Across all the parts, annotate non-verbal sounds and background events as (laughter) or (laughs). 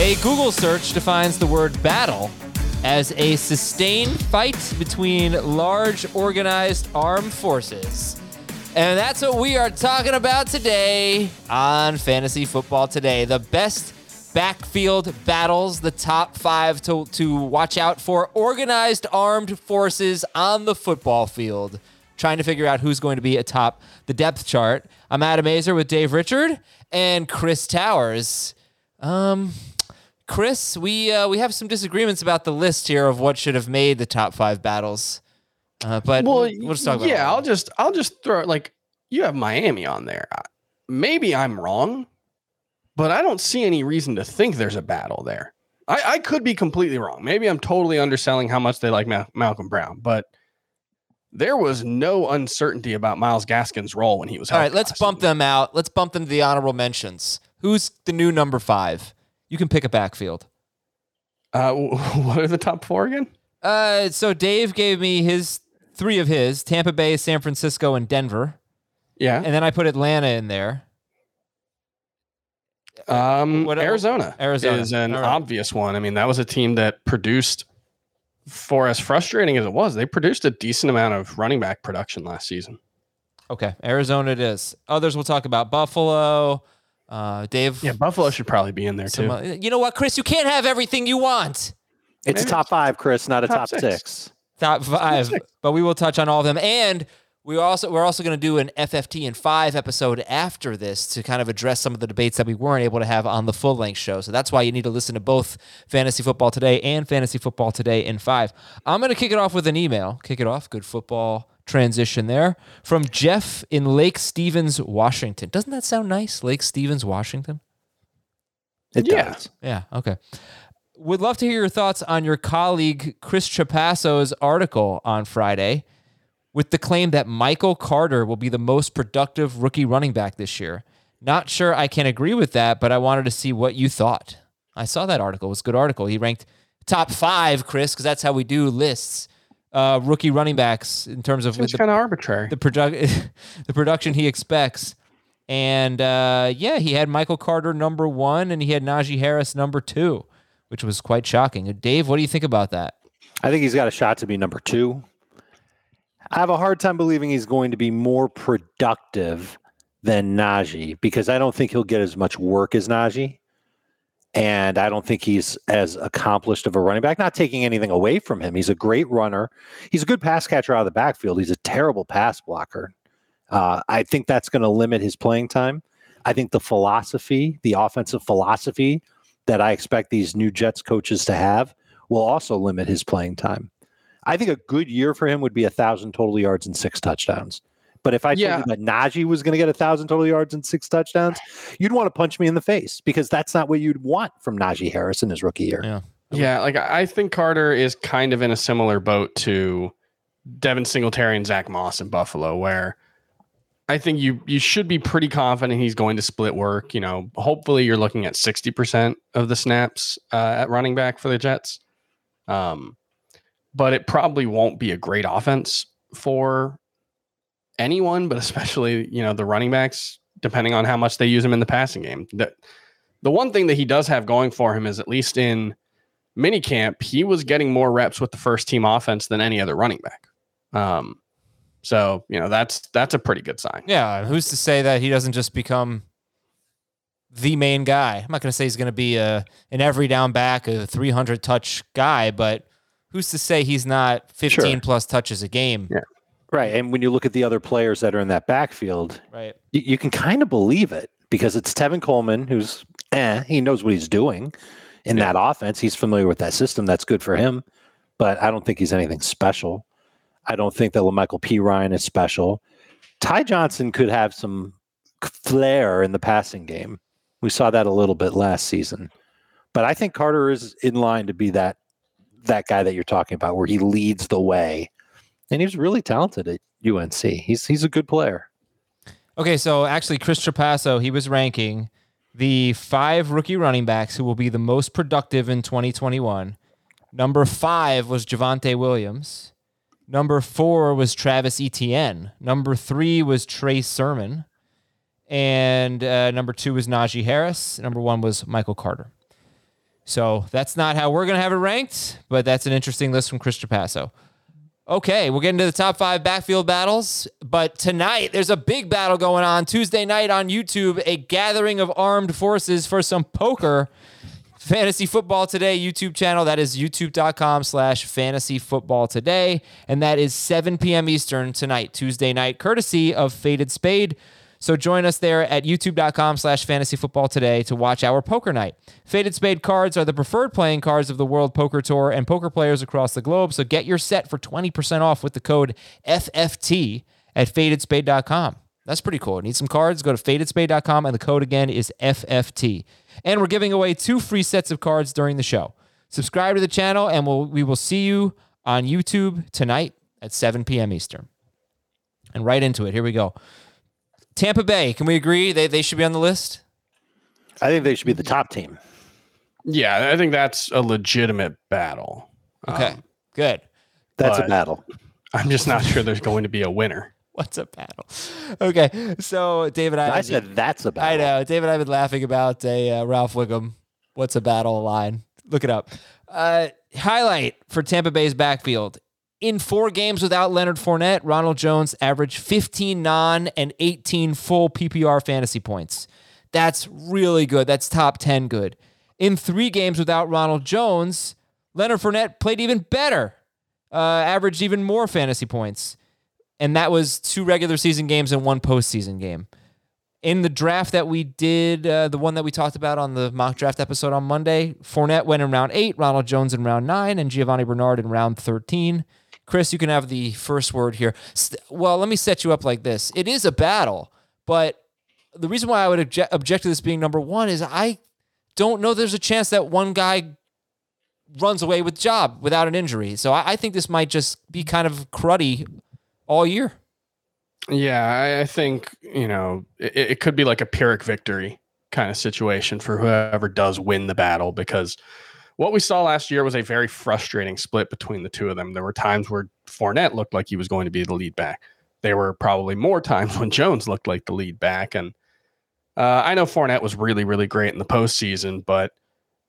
A Google search defines the word battle as a sustained fight between large organized armed forces. And that's what we are talking about today on Fantasy Football Today. The best backfield battles, the top five to, to watch out for organized armed forces on the football field. Trying to figure out who's going to be atop the depth chart. I'm Adam Aizer with Dave Richard and Chris Towers. Um, Chris, we uh, we have some disagreements about the list here of what should have made the top five battles. Uh, but well, we'll, we'll just talk about. yeah, it. I'll just I'll just throw it like you have Miami on there. Maybe I'm wrong, but I don't see any reason to think there's a battle there. I, I could be completely wrong. Maybe I'm totally underselling how much they like Ma- Malcolm Brown, but there was no uncertainty about Myles Gaskin's role when he was. All right, let's bump them out. Let's bump them to the honorable mentions. Who's the new number five? You can pick a backfield. Uh, (laughs) what are the top four again? Uh, so Dave gave me his three of his: Tampa Bay, San Francisco, and Denver. Yeah, And then I put Atlanta in there. um, what- Arizona. Arizona. is an right. obvious one. I mean, that was a team that produced. For as frustrating as it was, they produced a decent amount of running back production last season. Okay, Arizona it is. Others we'll talk about Buffalo. Uh, Dave. Yeah, Buffalo should probably be in there some, too. uh, you know what, Chris? You can't have everything you want. It's Maybe top five, Chris, not a top top, six. six. Top five, six. but we will touch on all of them. And we also we're also going to do an FFT in five episode after this to kind of address some of the debates that we weren't able to have on the full length show. So that's why you need to listen to both Fantasy Football Today and Fantasy Football Today in five. I'm going to kick it off with an email. Kick it off. Good football transition there from Jeff in Lake Stevens, Washington. Doesn't that sound nice? Lake Stevens, Washington. It Yeah. does. Yeah. Okay. Would love to hear your thoughts on your colleague Chris Trapasso's article on Friday with the claim that Michael Carter will be the most productive rookie running back this year. Not sure I can agree with that, but I wanted to see what you thought. I saw that article. It was a good article. He ranked top five, Chris, because that's how we do lists. Uh, rookie running backs in terms of It's kind of arbitrary. the produ- (laughs) the production he expects. And uh, yeah, he had Michael Carter number one, and he had Najee Harris number two, which was quite shocking. Dave, what do you think about that? I think he's got a shot to be number two. I have a hard time believing he's going to be more productive than Najee because I don't think he'll get as much work as Najee. And I don't think he's as accomplished of a running back. Not taking anything away from him. He's a great runner. He's a good pass catcher out of the backfield. He's a terrible pass blocker. Uh, I think that's going to limit his playing time. I think the philosophy, the offensive philosophy that I expect these new Jets coaches to have, will also limit his playing time. I think a good year for him would be a thousand total yards and six touchdowns. But if I told Yeah. you that Najee was going to get a thousand total yards and six touchdowns, you'd want to punch me in the face because that's not what you'd want from Najee Harris in his rookie year. Yeah. Yeah, like I I think Carter is kind of in a similar boat to Devin Singletary and Zach Moss in Buffalo, where I think you you should be pretty confident he's going to split work. You know, hopefully you're looking at sixty percent of the snaps uh, at running back for the Jets. Um, but it probably won't be a great offense for anyone, but especially you know the running backs, depending on how much they use him in the passing game. The, the one thing that he does have going for him is at least in minicamp, he was getting more reps with the first team offense than any other running back. Um, so you know that's that's a pretty good sign. Yeah. Who's to say that he doesn't just become the main guy? I'm not going to say he's going to be a an every down back, a 300 touch guy, but who's to say he's not 15 Sure. plus touches a game? Yeah. Right. And when you look at the other players that are in that backfield, Right. you, you can kind of believe it because it's Tevin Coleman, who's eh, he knows what he's doing in that offense. He's familiar with that system. That's good for him. But I don't think he's anything special. I don't think that La'Mical Perine is special. Ty Johnson could have some flair in the passing game. We saw that a little bit last season. But I think Carter is in line to be that that guy that you're talking about, where he leads the way. And he's really talented at UNC. He's he's a good player. Okay, so actually, Chris Trapasso, he was ranking the five rookie running backs who will be the most productive in 2021. Number five was Javonte Williams. Number four was Travis Etienne. Number three was Trey Sermon. And uh, number two was Najee Harris. Number one was Michael Carter. So that's not how we're going to have it ranked, but that's an interesting list from Chris Trapasso. Okay, we're getting to the top five backfield battles. But tonight, there's a big battle going on Tuesday night on YouTube, a gathering of armed forces for some poker. Fantasy Football Today YouTube channel. That is youtube.com slash fantasy football today. And that is 7 p.m. Eastern tonight, Tuesday night, courtesy of Faded Spade. So join us there at youtube.com slash fantasy football today to watch our poker night. Faded Spade cards are the preferred playing cards of the World Poker Tour and poker players across the globe. So get your set for 20% off with the code FFT at fadedspade.com. That's pretty cool. Need some cards? Go to fadedspade.com and the code again is FFT. And we're giving away two free sets of cards during the show. Subscribe to the channel and we'll, we will see you on YouTube tonight at 7 p.m. Eastern. And right into it. Here we go. Tampa Bay, can we agree they, they should be on the list? I think they should be the top team. Yeah, I think that's a legitimate battle. Okay, Um, good. That's a battle. I'm just not sure there's going to be a winner. (laughs) What's a battle? Okay, so David, I, I said that's a battle. I know. David, I have been laughing about a uh, Ralph Wiggum. What's a battle line? Look it up. Uh, highlight for Tampa Bay's backfield. In four games without Leonard Fournette, Ronald Jones averaged 15 non and 18 full PPR fantasy points. That's really good. That's top 10 good. In three games without Ronald Jones, Leonard Fournette played even better, uh, averaged even more fantasy points. And that was two regular season games and one postseason game in the draft that we did, uh, the one that we talked about on the mock draft episode on Monday, Fournette went in round eight, Ronald Jones in round nine, and Giovanni Bernard in round 13. Chris, you can have the first word here. Well, let me set you up like this it is a battle, but the reason why I would obje- object to this being number one is I don't know there's a chance that one guy runs away with job without an injury. So I, I think this might just be kind of cruddy all year. Yeah, I, I think you know it, it could be like a pyrrhic victory kind of situation for whoever does win the battle because what we saw last year was a very frustrating split between the two of them. There were times where Fournette looked like he was going to be the lead back. There were probably more times (laughs) when Jones looked like the lead back, and uh, I know Fournette was really, really great in the postseason, but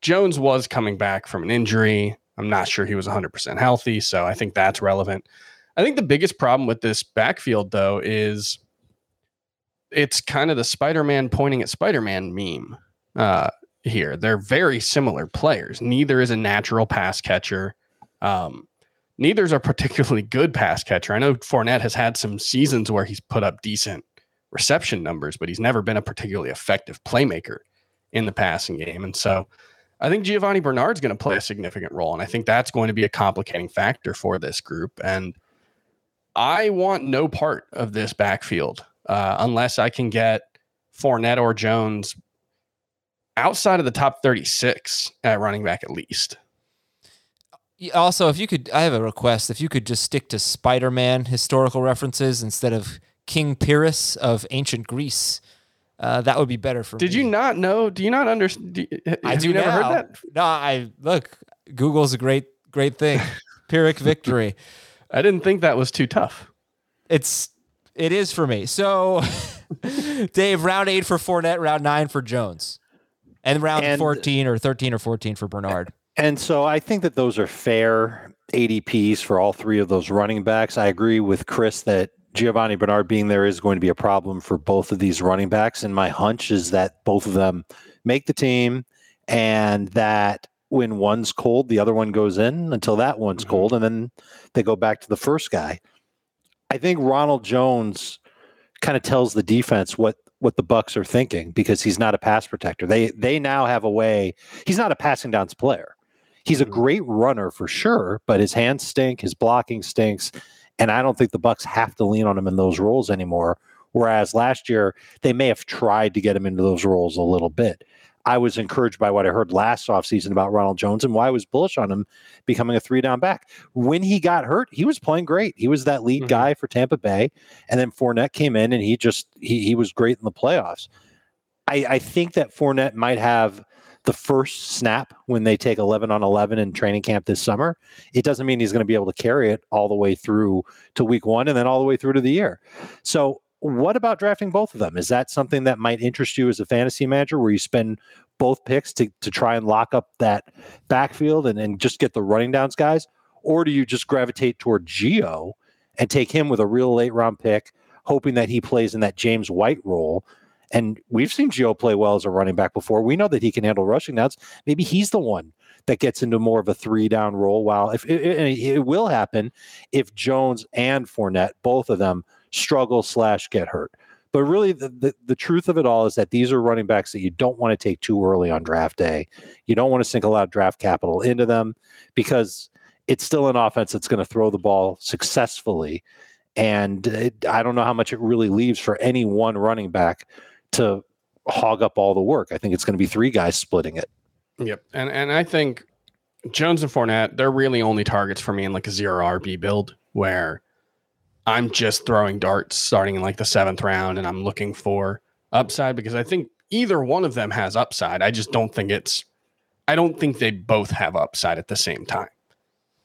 Jones was coming back from an injury. I'm not sure he was 100% healthy, so I think that's relevant. I think the biggest problem with this backfield, though, is it's kind of the Spider Man pointing at Spider Man meme uh, here. They're very similar players. Neither is a natural pass catcher. Um, neither is a particularly good pass catcher. I know Fournette has had some seasons where he's put up decent reception numbers, but he's never been a particularly effective playmaker in the passing game. And so I think Giovanni Bernard's going to play a significant role. And I think that's going to be a complicating factor for this group. And I want no part of this backfield uh, unless I can get Fournette or Jones outside of the top 36 at running back at least. Also, if you could, I have a request. If you could just stick to Spider Man historical references instead of King Pyrrhus of ancient Greece, uh, that would be better for Did me. Did you not know? Do you not understand? I do you never now. heard that? No, I look. Google's a great, great thing. (laughs) Pyrrhic victory. I didn't think that was too tough. It's it is for me. So, (laughs) Dave, round eight for Fournette, round nine for Jones, and round And- fourteen or thirteen or fourteen for Bernard. And so I think that those are fair ADPs for all three of those running backs. I agree with Chris that Giovanni Bernard being there is going to be a problem for both of these running backs. And my hunch is that both of them make the team and that when one's cold, the other one goes in until that one's Mhm. cold, and then they go back to the first guy. I think Ronald Jones kind of tells the defense what what the Bucs are thinking because he's not a pass protector. They they now have a way. He's not a passing downs player. He's a Mhm. great runner for sure, but his hands stink, his blocking stinks, and I don't think the Bucs have to lean on him in those roles anymore. Whereas last year they may have tried to get him into those roles a little bit. I was encouraged by what I heard last offseason about Ronald Jones and why I was bullish on him becoming a three down back. When he got hurt, he was playing great. He was that lead Mhm. guy for Tampa Bay. And then Fournette came in and he just he he was great in the playoffs. I, I think that Fournette might have the first snap when they take 11 on 11 in training camp this summer. It doesn't mean he's going to be able to carry it all the way through to week one and then all the way through to the year. So, what about drafting both of them? Is that something that might interest you as a fantasy manager where you spend both picks to, to try and lock up that backfield and, and just get the running downs guys? Or do you just gravitate toward Gio and take him with a real late round pick, hoping that he plays in that James White role? And we've seen Gio play well as a running back before. We know that he can handle rushing downs. Maybe he's the one that gets into more of a three down role. While if it, it, it will happen if Jones and Fournette, both of them, struggle slash get hurt. But really, the, the, the truth of it all is that these are running backs that you don't want to take too early on draft day. You don't want to sink a lot of draft capital into them because it's still an offense that's going to throw the ball successfully. And it, I don't know how much it really leaves for any one running back to hog up all the work. I think it's going to be three guys splitting it. Yep. And and I think Jones and Fournette, they're really only targets for me in like a zero RB build where I'm just throwing darts starting in like the seventh round and I'm looking for upside because I think either one of them has upside. I just don't think it's I don't think they both have upside at the same time.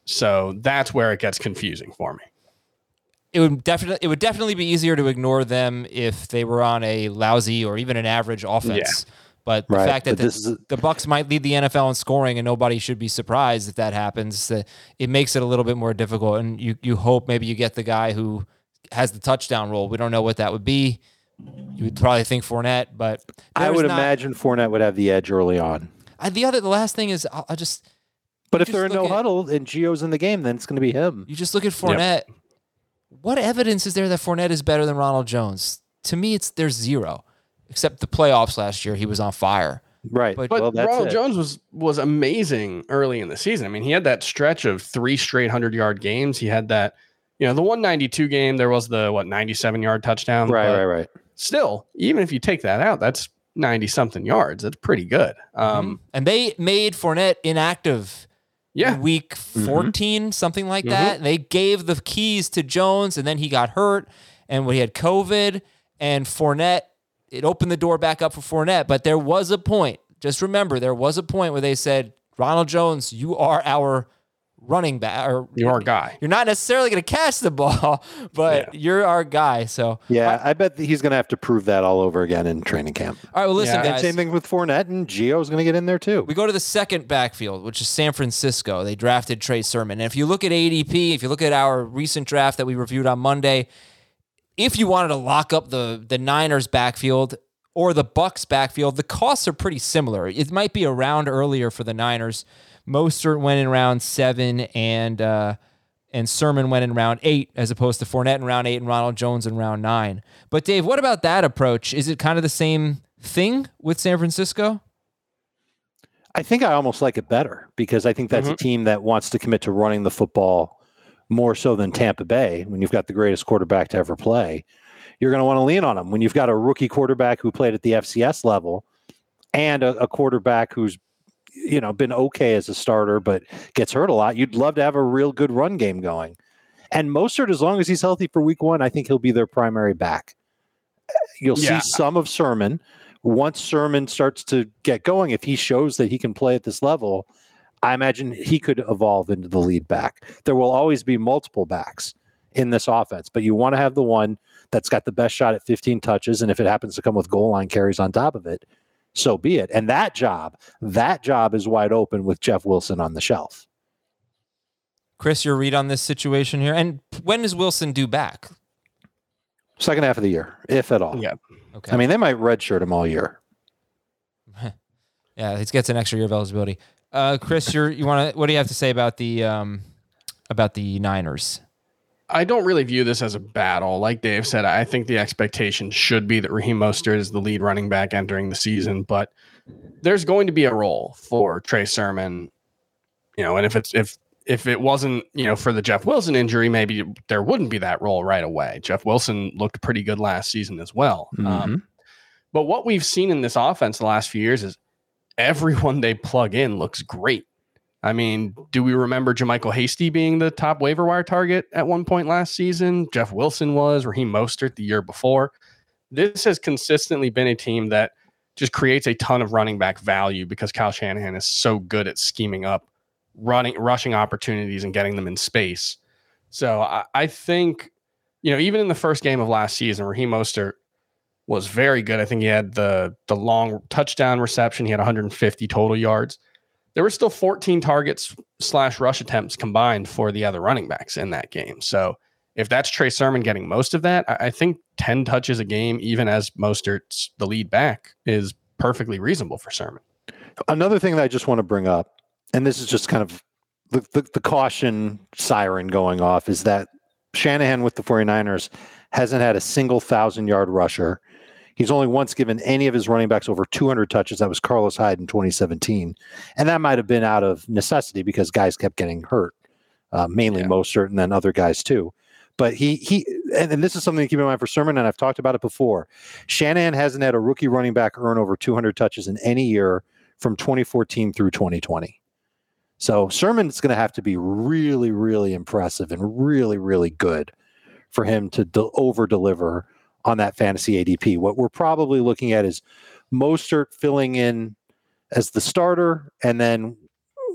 So that's where it gets confusing for me. it would definitely it would definitely be easier to ignore them if they were on a lousy or even an average offense. But the Right, fact that the, is- the Bucs might lead the NFL in scoring, and nobody should be surprised if that happens. It makes it a little bit more difficult, and you you hope maybe you get the guy who has the touchdown role. We don't know what that would be. You would probably think Fournette, but I would not- imagine Fournette would have the edge early on. I, the other the last thing is I'll, I'll just But if they're in no at- huddle and Gio's in the game, then it's going to be him. You just look at Fournette. What evidence is there that Fournette is better than Ronald Jones? To me, it's there's zero, except the playoffs last year. He was on fire. Right. But- But well, that's Ronald it. Jones was was amazing early in the season. I mean, he had that stretch of three straight hundred yard games. He had that, you know, the one ninety two game. There was the what ninety seven yard touchdown. Right, right, right. Still, even if you take that out, that's ninety something yards. That's pretty good. Um, mm-hmm. And they made Fournette inactive yeah, in week mm-hmm. 14, something like mm-hmm. that. And they gave the keys to Jones, and then he got hurt, and when he had COVID, and Fournette, it opened the door back up for Fournette. But there was a point, just remember, there was a point where they said, Ronald Jones, you are our running back. Or your guy. You're not necessarily going to catch the ball, (laughs) but you're our guy. So, Yeah, I bet that he's going to have to prove that all over again in training camp. all right, well, listen, Yeah. And same thing with Fournette and Gio's going to get in there too. We go to the second backfield, which is San Francisco. They drafted Trey Sermon. And if you look at ADP, if you look at our recent draft that we reviewed on Monday, if you wanted to lock up the the Niners backfield or the Bucs backfield, the costs are pretty similar. It might be a round earlier for the Niners. Mostert went in round seven, and uh, and Sermon went in round eight, as opposed to Fournette in round eight and Ronald Jones in round nine. But Dave, what about that approach? Is it kind of the same thing with San Francisco? I think I almost like it better because I think that's a team that wants to commit to running the football more so than Tampa Bay when you've got the greatest quarterback to ever play. You're going to want to lean on him when you've got a rookie quarterback who played at the FCS level and a, a quarterback who's you know been okay as a starter but gets hurt a lot. You'd love to have a real good run game going. And Mostert, as long as he's healthy for week one, I think he'll be their primary back. You'll Yeah. see some of Sermon. Once Sermon starts to get going, if he shows that he can play at this level, I imagine he could evolve into the lead back. There will always be multiple backs in this offense, but you want to have the one that's got the best shot at 15 touches. And if it happens to come with goal line carries on top of it, so be it. And that job, that job is wide open with Jeff Wilson on the shelf. Chris, your read on this situation here, and when is Wilson due back? Second half of the year, if at all. Yeah. Okay, I mean, they might redshirt him all year. (laughs) yeah, he gets an extra year of eligibility. Uh, Chris, you're, you want to? What do you have to say about the um, about the Niners? I don't really view this as a battle. Like Dave said, I think the expectation should be that Raheem Mostert is the lead running back entering the season, but there's going to be a role for Trey Sermon. You know, and if it's if if it wasn't, you know, for the Jeff Wilson injury, maybe there wouldn't be that role right away. Jeff Wilson looked pretty good last season as well. Mm-hmm. Um, but what we've seen in this offense the last few years is everyone they plug in looks great. I mean, do we remember JaMycal Hasty being the top waiver wire target at one point last season? Jeff Wilson was, Raheem Mostert the year before. This has consistently been a team that just creates a ton of running back value because Kyle Shanahan is so good at scheming up running, rushing opportunities and getting them in space. So I, I think, you know, even in the first game of last season, Raheem Mostert was very good. I think he had the the long touchdown reception. He had 150 total yards there were still 14 targets slash rush attempts combined for the other running backs in that game. So if that's Trey Sermon getting most of that, I, think 10 touches a game, even as Mostert's the lead back, is perfectly reasonable for Sermon. Another thing that I just want to bring up, and this is just kind of the, the, the caution siren going off, is that Shanahan with the 49ers hasn't had a single thousand yard rusher He's only once given any of his running backs over 200 touches. That was Carlos Hyde in 2017. And that might have been out of necessity because guys kept getting hurt, uh, mainly yeah. Mostert and then other guys too. But he, he and, and this is something to keep in mind for Sermon, and I've talked about it before. Shanahan hasn't had a rookie running back earn over 200 touches in any year from 2014 through 2020. So Sermon's going to have to be really, really impressive and really, really good for him to de- over deliver on that fantasy ADP. What we're probably looking at is Mostert filling in as the starter, and then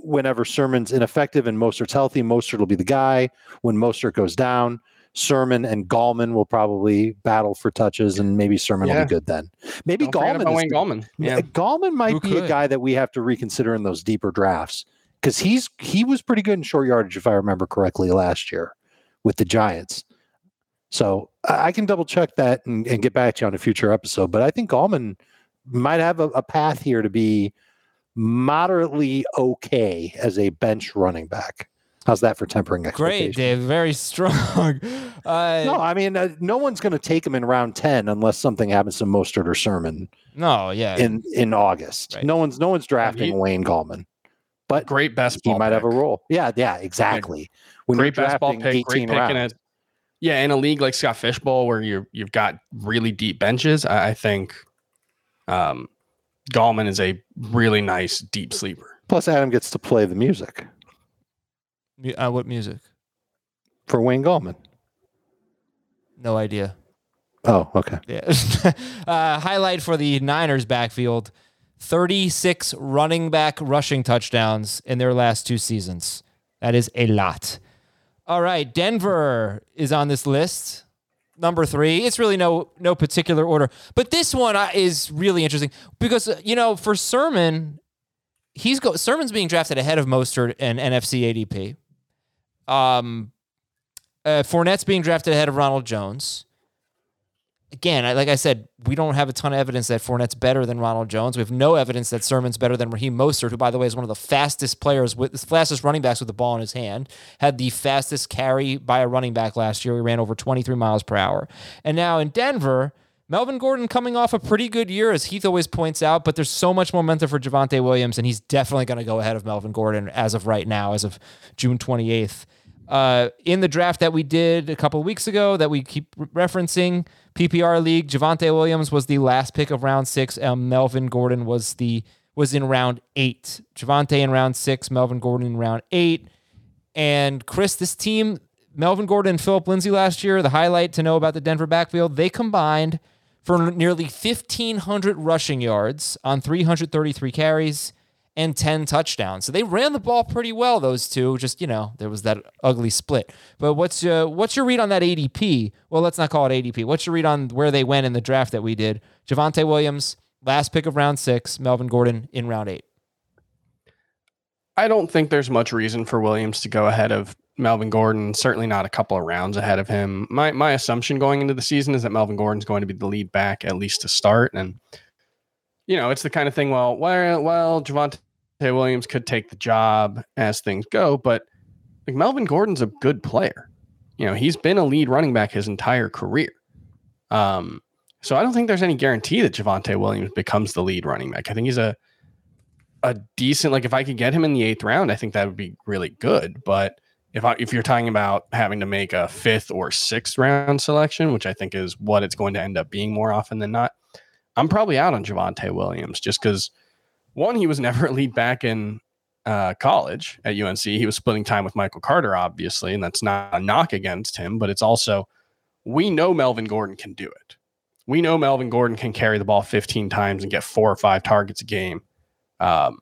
whenever Sermon's ineffective and Mostert's healthy, Mostert will be the guy. When Mostert goes down, Sermon and Gallman will probably battle for touches, and maybe Sermon yeah. will be good then. Maybe Don't Gallman. Wayne Gallman. Yeah. Gallman might Who be could? a guy that we have to reconsider in those deeper drafts because he's he was pretty good in short yardage, if I remember correctly, last year with the Giants. So I can double check that and, and, get back to you on a future episode. But I think Gallman might have a, a, path here to be moderately okay as a bench running back. How's that for tempering Great, Dave. (laughs) Very strong. (laughs) Uh, no, I mean, uh, no one's going to take him in round ten unless something happens to Mostert or Sermon. No, yeah. In in August, right. no one's no one's drafting he, Wayne Gallman. But great best he might pick. have a role. Yeah, yeah, exactly. When great best ball pick, great pick rounds, yeah, in a league like Scott Fish Bowl where you you've got really deep benches, I, I think um, Gallman is a really nice deep sleeper. Plus, Adam gets to play the music. Uh, what music? For Wayne Gallman. No idea. Oh, okay. Yeah. (laughs) uh, highlight for the Niners backfield 36 running back rushing touchdowns in their last two seasons. That is a lot. All right, Denver is on this list. Number three. It's really no no particular order, but this one uh, is really interesting because uh, you know for Sermon, he's go Sermon's being drafted ahead of Mostert and NFC ADP. Um, uh, Fournette's being drafted ahead of Ronald Jones again, like I said, we don't have a ton of evidence that Fournette's better than Ronald Jones. We have no evidence that Sermon's better than Raheem Mostert, who, by the way, is one of the fastest players with the fastest running backs with the ball in his hand. Had the fastest carry by a running back last year. He ran over 23 miles per hour. And now in Denver, Melvin Gordon coming off a pretty good year, as Heath always points out, but there's so much momentum for Javonte Williams, and he's definitely going to go ahead of Melvin Gordon as of right now, as of June 28th. Uh, in the draft that we did a couple weeks ago, that we keep referencing, PPR league, Javonte Williams was the last pick of round six. and Melvin Gordon was the was in round eight. Javonte in round six, Melvin Gordon in round eight. And Chris, this team, Melvin Gordon and Phillip Lindsay last year, the highlight to know about the Denver backfield, they combined for nearly 1,500 rushing yards on 333 carries and 10 touchdowns. So they ran the ball pretty well, those two. Just, you know, there was that ugly split. But what's uh, what's your read on that ADP? Well, let's not call it ADP. What's your read on where they went in the draft that we did? Javonte Williams, last pick of round six, Melvin Gordon in round eight. I don't think there's much reason for Williams to go ahead of Melvin Gordon, certainly not a couple of rounds ahead of him. My my assumption going into the season is that Melvin Gordon's going to be the lead back at least to start. And you know, it's the kind of thing. Well, well, well, Javonte Williams could take the job as things go, but like Melvin Gordon's a good player. You know, he's been a lead running back his entire career. Um, so I don't think there's any guarantee that Javonte Williams becomes the lead running back. I think he's a a decent like if I could get him in the eighth round, I think that would be really good. But if I, if you're talking about having to make a fifth or sixth round selection, which I think is what it's going to end up being more often than not, I'm probably out on Javonte Williams just because one, he was never (laughs) a lead back in uh, college at UNC. He was splitting time with Michael Carter, obviously, and that's not a knock against him, but it's also we know Melvin Gordon can do it. We know Melvin Gordon can carry the ball 15 times and get four or five targets a game um,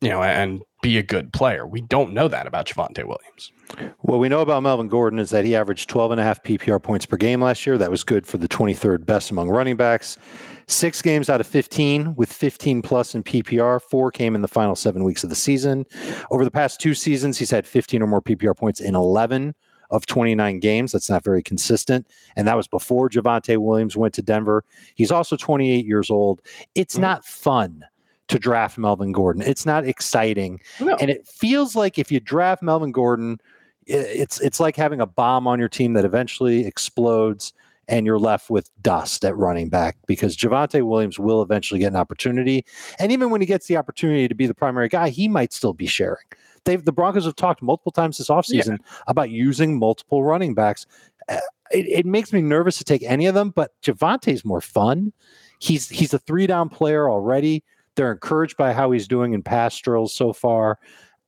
you know, and be a good player. We don't know that about Javonte Williams. What we know about Melvin Gordon is that he averaged 12 and a half PPR points per game last year. That was good for the 23rd best among running backs. Six games out of 15 with 15 plus in PPR. Four came in the final seven weeks of the season. Over the past two seasons, he's had 15 or more PPR points in 11 of 29 games. That's not very consistent. And that was before Javonte Williams went to Denver. He's also 28 years old. It's mm-hmm. not fun to draft Melvin Gordon. It's not exciting. No. And it feels like if you draft Melvin Gordon, it's it's like having a bomb on your team that eventually explodes and you're left with dust at running back because Javonte Williams will eventually get an opportunity. And even when he gets the opportunity to be the primary guy, he might still be sharing. They've the Broncos have talked multiple times this offseason yeah. about using multiple running backs. Uh, it, it makes me nervous to take any of them, but Javonte's more fun. He's he's a three down player already. They're encouraged by how he's doing in pass drills so far.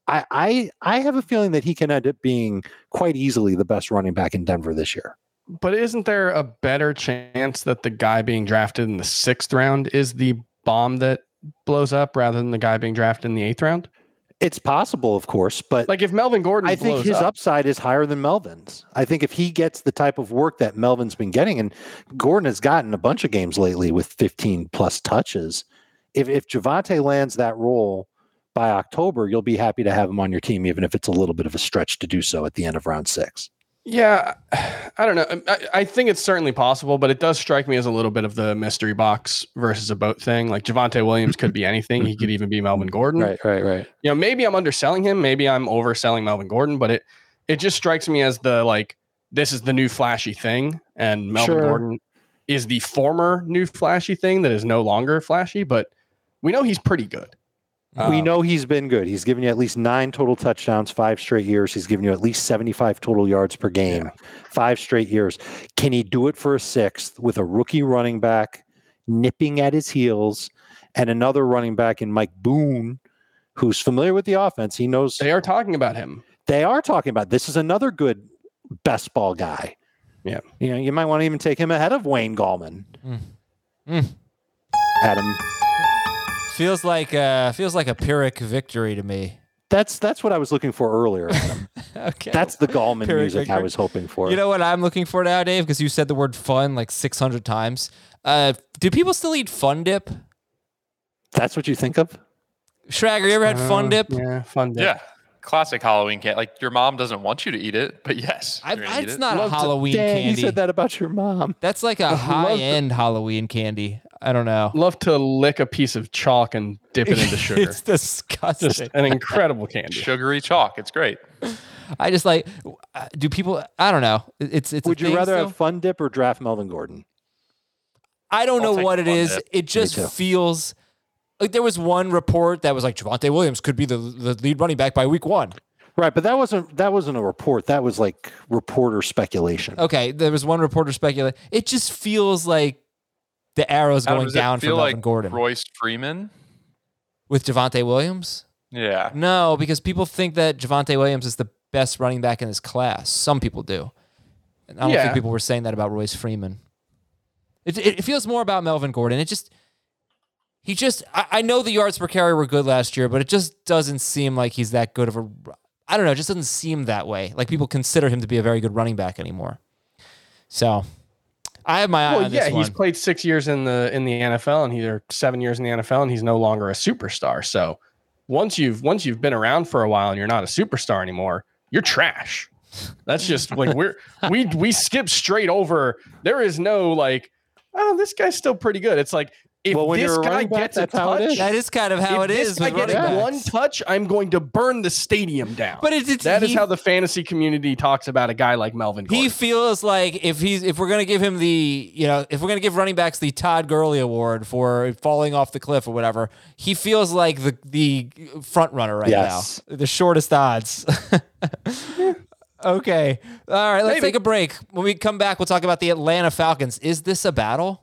I, I I have a feeling that he can end up being quite easily the best running back in Denver this year. But isn't there a better chance that the guy being drafted in the sixth round is the bomb that blows up rather than the guy being drafted in the eighth round? It's possible, of course, but like if Melvin Gordon, I think his up, upside is higher than Melvin's. I think if he gets the type of work that Melvin's been getting, and Gordon has gotten a bunch of games lately with 15 plus touches, if if Javonte lands that role by October, you'll be happy to have him on your team, even if it's a little bit of a stretch to do so at the end of round six. Yeah, I don't know. I, I, think it's certainly possible, but it does strike me as a little bit of the mystery box versus a boat thing. Like Javonte Williams could be anything. He could mm-hmm. even be Melvin Gordon. Right, right, right. You know, maybe I'm underselling him. Maybe I'm overselling Melvin Gordon, but it it just strikes me as the like this is the new flashy thing, and Melvin sure. Gordon is the former new flashy thing that is no longer flashy. But we know he's pretty good. We um, know he's been good. He's given you at least nine total touchdowns, five straight years. He's given you at least 75 total yards per game, yeah. five straight years. Can he do it for a sixth with a rookie running back nipping at his heels and another running back in Mike Boone, who's familiar with the offense? He knows. They are talking about him. They are talking about this is another good best ball guy. Yeah. You know, you might want to even take him ahead of Wayne Gallman. Mm. Mm. Adam Feels like uh, feels like a Pyrrhic victory to me. That's that's what I was looking for earlier, (laughs) okay. That's the Gallman Pyrrhic music victory. I was hoping for. You know what I'm looking for now, Dave? Because you said the word fun like 600 times. Uh, do people still eat fun dip? That's what you think of? Schragger, you ever had fun uh, dip? Yeah, fun dip. Yeah classic Halloween candy. Like your mom doesn't want you to eat it, but yes, I, it's it. not Love a Halloween to, dang, candy. You said that about your mom. That's like a (laughs) high end Halloween candy. I don't know. Love to lick a piece of chalk and dip it into (laughs) sugar. it's disgusting. Just an incredible candy. Sugary chalk. It's great. I just like. Uh, do people? I don't know. It's it's. Would you rather still? have Fun Dip or draft Melvin Gordon? I don't I'll know what it is. Dip. It just feels like there was one report that was like Javonte Williams could be the, the lead running back by week one. Right, but that wasn't that wasn't a report. That was like reporter speculation. Okay, there was one reporter speculate. It just feels like the arrow's going down for Melvin like Gordon. Royce Freeman with Javonte Williams. Yeah. No, because people think that Javonte Williams is the best running back in this class. Some people do. And I don't yeah. think people were saying that about Royce Freeman. It, it, it feels more about Melvin Gordon. It just he just I, I know the yards per carry were good last year, but it just doesn't seem like he's that good of a I don't know, it just doesn't seem that way. Like people consider him to be a very good running back anymore. So I have my eye well, yeah, he's played six years in the in the NFL and he's or seven years in the NFL and he's no longer a superstar. So once you've once you've been around for a while and you're not a superstar anymore, you're trash. That's just like we're (laughs) we we skip straight over. There is no like, oh, this guy's still pretty good. It's like If Well, when this you're a guy running back, gets a that's how it touch, is. That is kind of how it is. if it this guy gets one touch, I'm going to burn the stadium down. But it's, it's that is he- how the fantasy community talks about a guy like Melvin. He feels like if he's if we're gonna give him the you know if we're gonna give running backs the Todd Gurley Award for falling off the cliff or whatever, he feels like the the front runner right Yes. now, the shortest odds. (laughs) okay, all right, let's Maybe. take a break. When we come back, we'll talk about the Atlanta Falcons. Is this a battle?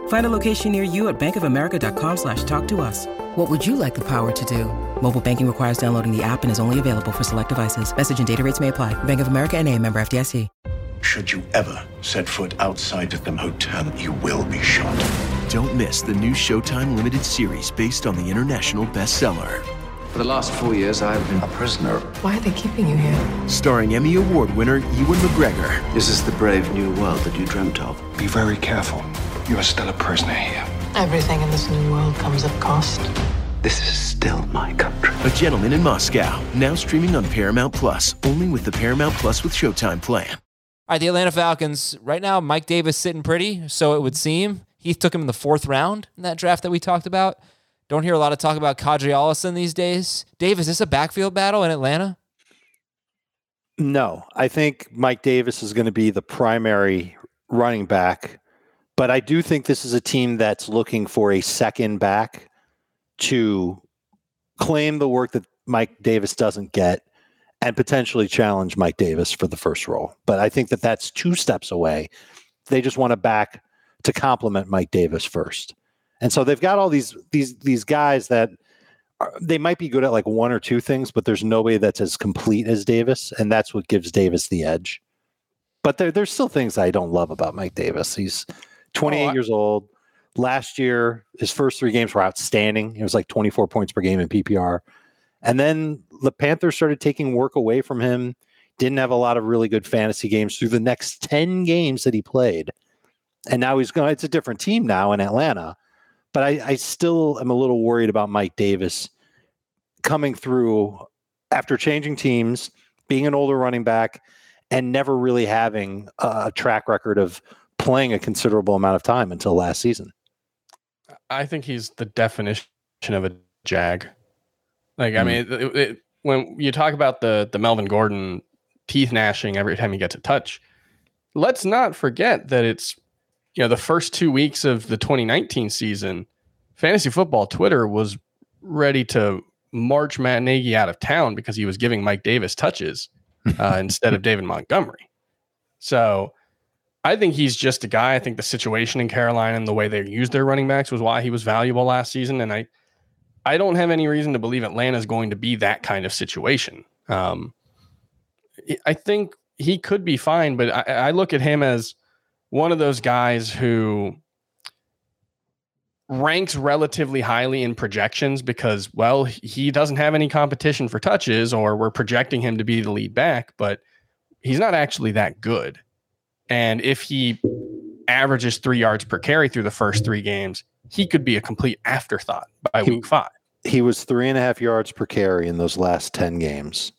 Find a location near you at bankofamerica.com slash talk to us. What would you like the power to do? Mobile banking requires downloading the app and is only available for select devices. Message and data rates may apply. Bank of America and a member FDIC. Should you ever set foot outside of the hotel, you will be shot. Don't miss the new Showtime limited series based on the international bestseller. For the last four years, I've been A prisoner. Why are they keeping you here? Starring Emmy Award winner Ewan McGregor. This is the brave new world that you dreamt of. Be very careful. You are still a prisoner here. Everything in this new world comes at cost. This is still my country. A Gentleman in Moscow. Now streaming on Paramount Plus. Only with the Paramount Plus with Showtime plan. All right, the Atlanta Falcons. Right now, Mike Davis sitting pretty, so it would seem. Heath took him in the fourth round in that draft that we talked about. Don't hear a lot of talk about Qadree Ollison these days. Dave, is this a backfield battle in Atlanta? No, I think Mike Davis is going to be the primary running back, but I do think this is a team that's looking for a second back to claim the work that Mike Davis doesn't get and potentially challenge Mike Davis for the first role. But I think that that's two steps away. They just want a back to complement Mike Davis first. And so they've got all these these these guys that are, they might be good at like one or two things, but there's nobody that's as complete as Davis, and that's what gives Davis the edge. But there, there's still things I don't love about Mike Davis. He's 28 Oh, I- years old. Last year, his first three games were outstanding. It was like 24 points per game in PPR. And then the Panthers started taking work away from him. Didn't have a lot of really good fantasy games through the next 10 games that he played. And now he's going, it's a different team now in Atlanta. But I, I still am a little worried about Mike Davis coming through after changing teams, being an older running back, and never really having a track record of playing a considerable amount of time until last season. I think he's the definition of a jag. Like, I Hmm. mean, it, it, when you talk about the the Melvin Gordon teeth gnashing every time he gets a touch, let's not forget that it's you know the first two weeks of the 2019 season, fantasy football Twitter was ready to march Matt Nagy out of town because he was giving Mike Davis touches (laughs) uh, instead of David Montgomery. So I think he's just a guy. I think the situation in Carolina and the way they used their running backs was why he was valuable last season. And I, I don't have any reason to believe Atlanta is going to be that kind of situation. Um, I think he could be fine, but I, I look at him as one of those guys who ranks relatively highly in projections because, well, he doesn't have any competition for touches, or we're projecting him to be the lead back, but he's not actually that good. And if he averages three yards per carry through the first three games, he could be a complete afterthought by He- week five. He was three and a half yards per carry in those last 10 games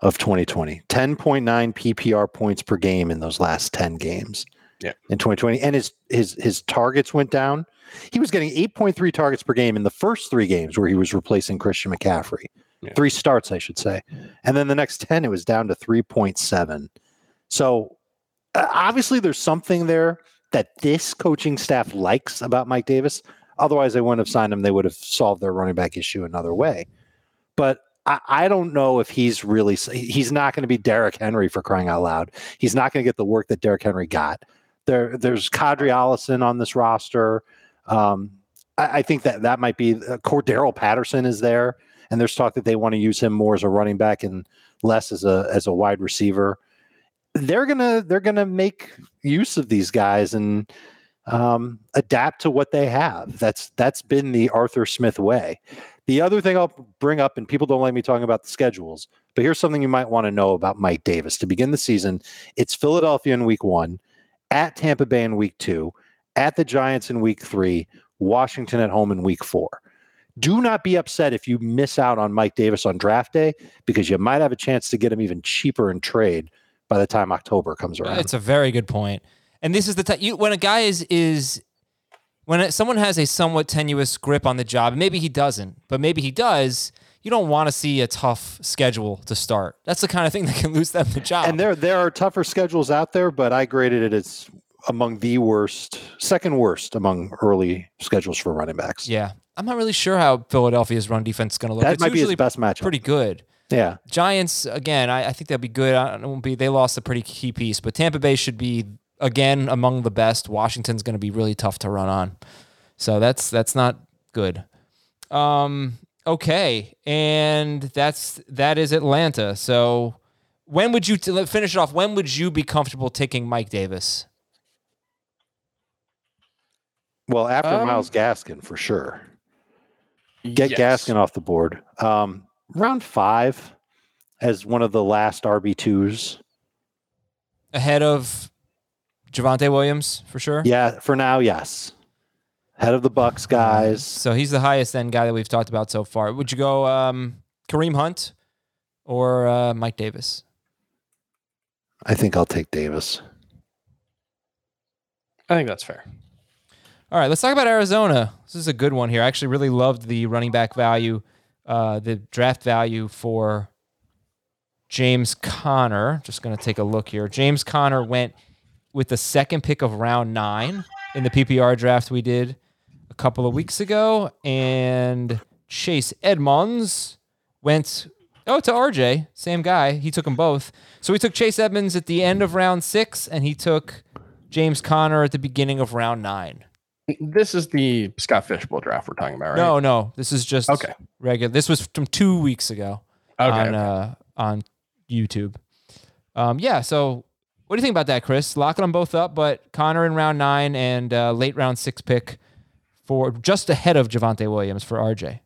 of 2020. 10.9 PPR points per game in those last 10 games Yeah. in 2020. And his his his targets went down. He was getting 8.3 targets per game in the first three games where he was replacing Christian McCaffrey. Yeah. Three starts, I should say. And then the next (laughs) 10, it was down to 3.7. So uh, obviously there's something there that this coaching staff likes about Mike Davis. Otherwise, they wouldn't have signed him. They would have solved their running back issue another way. But I, I don't know if he's really, he's not going to be Derrick Henry for crying out loud. He's not going to get the work that Derrick Henry got. There, there's Qadree Ollison on this roster. Um, I, I think that that might be uh, Cordarrelle Patterson is there, and there's talk that they want to use him more as a running back and less as a as a wide receiver. They're gonna they're gonna make use of these guys and um, adapt to what they have. That's that's been the Arthur Smith way. The other thing I'll bring up, and people don't like me talking about the schedules, but here's something you might want to know about Mike Davis. To begin the season, it's Philadelphia in week one, at Tampa Bay in week two, at the Giants in week three, Washington at home in week four. Do not be upset if you miss out on Mike Davis on draft day because you might have a chance to get him even cheaper in trade by the time October comes around. It's a very good point. And this is the time when a guy is is when someone has a somewhat tenuous grip on the job, maybe he doesn't, but maybe he does. You don't want to see a tough schedule to start. That's the kind of thing (laughs) that can lose them the job. And there there are tougher schedules out there, but I graded it as among the worst, second worst among early schedules for running backs. Yeah. I'm not really sure how Philadelphia's run defense is going to look. That it's might be his usually best matchup. Pretty good. Yeah. Giants again. I, I think they'll be good. I won't be. They lost a pretty key piece, but Tampa Bay should be again among the best. Washington's going to be really tough to run on, so that's that's not good. Um. Okay, and that's that is Atlanta. So when would you to finish it off? When would you be comfortable taking Mike Davis? Well, after Um, Myles Gaskin for sure. Get Yes. Gaskin off the board. Um, round five as one of the last RB twos. Ahead of Javonte Williams for sure. Yeah, for now, yes. Head of the Bucs guys. So he's the highest end guy that we've talked about so far. Would you go um, Kareem Hunt or uh, Mike Davis? I think I'll take Davis. I think that's fair. All right, let's talk about Arizona. This is a good one here. I actually really loved the running back value, uh, the draft value for James Conner. Just going to take a look here. James Conner went with the second pick of round nine in the PPR draft we did a couple of weeks ago. And Chase Edmonds went, oh, to RJ, same guy. He took them both. So we took Chase Edmonds at the end of round six, and he took James Conner at the beginning of round nine. This is the Scott Fish Bowl draft we're talking about, right? No, no, this is just Okay. regular. This was from two weeks ago Okay, on okay. uh on YouTube. Um, yeah. So, what do you think about that, Chris? Locking them both up, but Conner in round nine and uh, late round six pick for just ahead of Javonte Williams for RJ.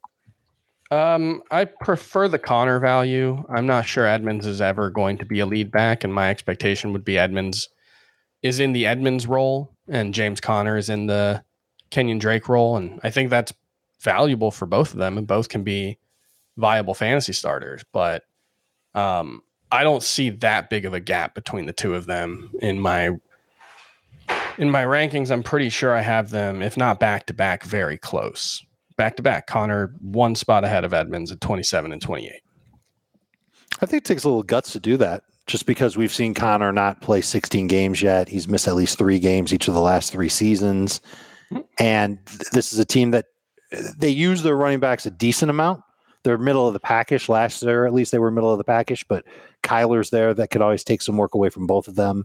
Um, I prefer the Conner value. I'm not sure Edmonds is ever going to be a lead back, and my expectation would be Edmonds is in the Edmonds role, and James Conner is in the Kenyon Drake role, and I think that's valuable for both of them, and both can be viable fantasy starters. But um, I don't see that big of a gap between the two of them in my in my rankings. I'm pretty sure I have them, if not back to back, very close back to back. Conner one spot ahead of Edmonds at 27 and 28. I think it takes a little guts to do that. Just because we've seen Conner not play 16 games yet, he's missed at least three games each of the last three seasons, hmm. and th- this is a team that they use their running backs a decent amount. They're middle of the package. Last year, at least they were middle of the package, but Kyler's there that could always take some work away from both of them.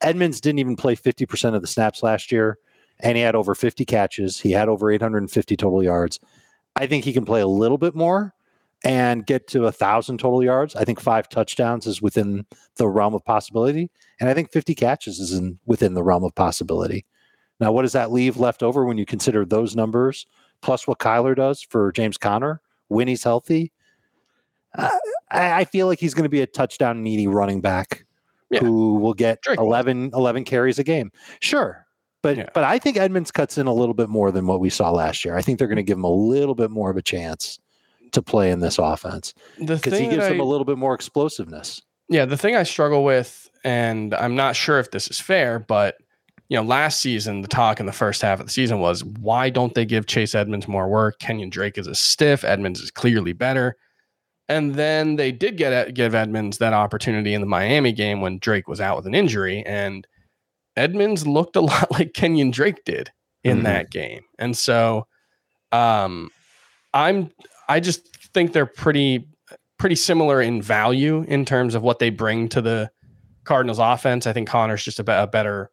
Edmonds didn't even play 50% of the snaps last year, and he had over 50 catches. He had over 850 total yards. I think he can play a little bit more and get to a thousand total yards. I think five touchdowns is within the realm of possibility, and I think 50 catches is in within the realm of possibility. Now, what does that leave left over when you consider those numbers plus what Kyler does for James Conner when he's healthy? Uh, I, I feel like he's going to be a touchdown needy running back who will get 11, 11 carries a game. Sure. But but I think Edmonds cuts in a little bit more than what we saw last year. I think they're going to give him a little bit more of a chance to play in this offense because he gives them a little bit more explosiveness. Yeah, the thing I struggle with, and I'm not sure if this is fair, but you know, last season the talk in the first half of the season was why don't they give Chase Edmonds more work? Kenyon Drake is a stiff. Edmonds is clearly better. And then they did get give Edmonds that opportunity in the Miami game when Drake was out with an injury, and Edmonds looked a (laughs) lot like Kenyon Drake did in Mhm. that game. And so, um, I'm I just think they're pretty pretty similar in value in terms of what they bring to the Cardinals offense. I think Conner's just a, a better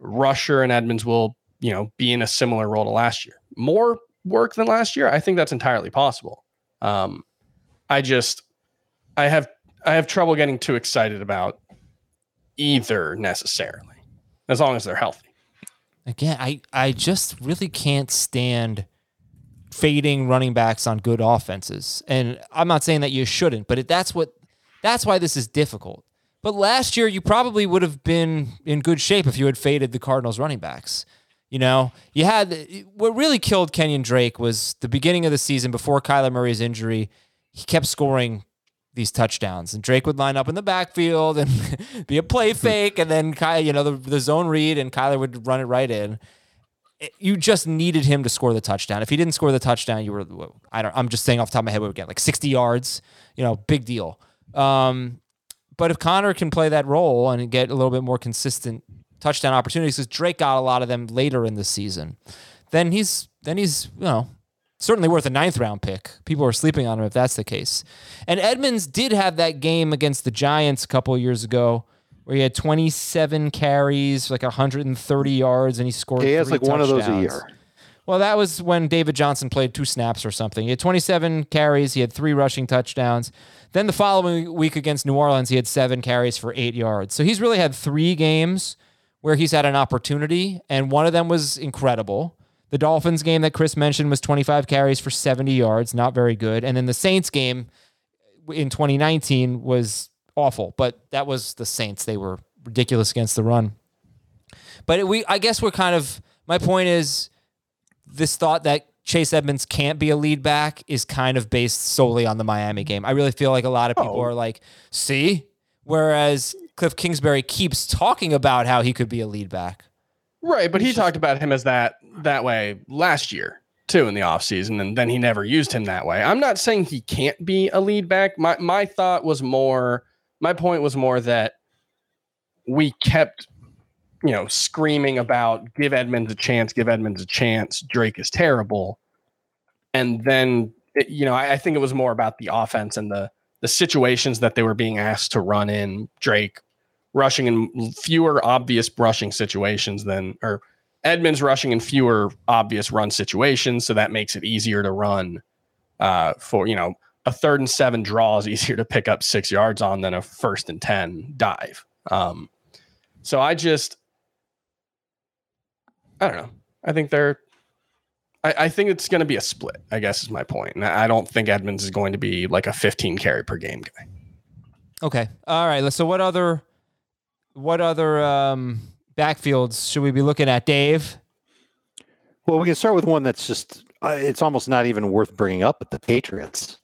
rusher and Edmonds will, you know, be in a similar role to last year. More work than last year. I think that's entirely possible. Um, I just, I have, I have trouble getting too excited about either necessarily, as long as they're healthy. Again, I I just really can't stand fading running backs on good offenses. And I'm not saying that you shouldn't, but it, that's what that's why this is difficult. But last year you probably would have been in good shape if you had faded the Cardinals running backs. You know, you had what really killed Kenyon Drake was the beginning of the season before Kyler Murray's injury. He kept scoring these touchdowns, and Drake would line up in the backfield and (laughs) be a play (laughs) fake, and then Ky, you know, the, the zone read, and Kyler would run it right in. It- you just needed him to score the touchdown. If he didn't score the touchdown, you were I don't. I'm just saying off the top of my head, we would get like 60 yards. You know, big deal. Um, but if Conner can play that role and get a little bit more consistent touchdown opportunities, because Drake got a lot of them later in the season, then he's then he's you know certainly worth a ninth round pick. People are sleeping on him if that's the case. And Edmonds did have that game against the Giants a couple of years ago where he had 27 carries, like 130 yards, and he scored. He has three like one of those a year. Well, that was when David Johnson played two snaps or something. He had 27 carries. He had three rushing touchdowns. Then the following week against New Orleans, he had seven carries for eight yards. So he's really had three games where he's had an opportunity, and one of them was incredible. The Dolphins game that Chris mentioned was 25 carries for 70 yards, not very good. And then the Saints game in 2019 was awful, but that was the Saints. They were ridiculous against the run. But we, I guess we're kind of, my point is this thought that Chase Edmonds can't be a lead back is kind of based solely on the Miami game. I really feel like a lot of people oh. are like, see? Whereas Cliff Kingsbury keeps talking about how he could be a lead back. Right, but he talked about him as that that way last year too in the offseason, and then he never used him that way. I'm not saying he can't be a lead back. My my thought was more my point was more that we kept you know screaming about give Edmonds a chance, give Edmonds a chance. Drake is terrible, and then it, you know I, I think it was more about the offense and the the situations that they were being asked to run in. Drake rushing in fewer obvious rushing situations than or Edmonds rushing in fewer obvious run situations, so that makes it easier to run uh, for you know a third and seven draw is (laughs) easier to pick up six yards on than a first and ten dive. Um, so I just I don't know. I think they're I, I think it's going to be a split. I guess is my point, and I don't think Edmonds is going to be like a 15 carry per game guy. Okay. All right. So what other what other um, backfields should we be looking at, Dave? Well, we can start with one that's just, uh, it's almost not even worth bringing up, but the Patriots.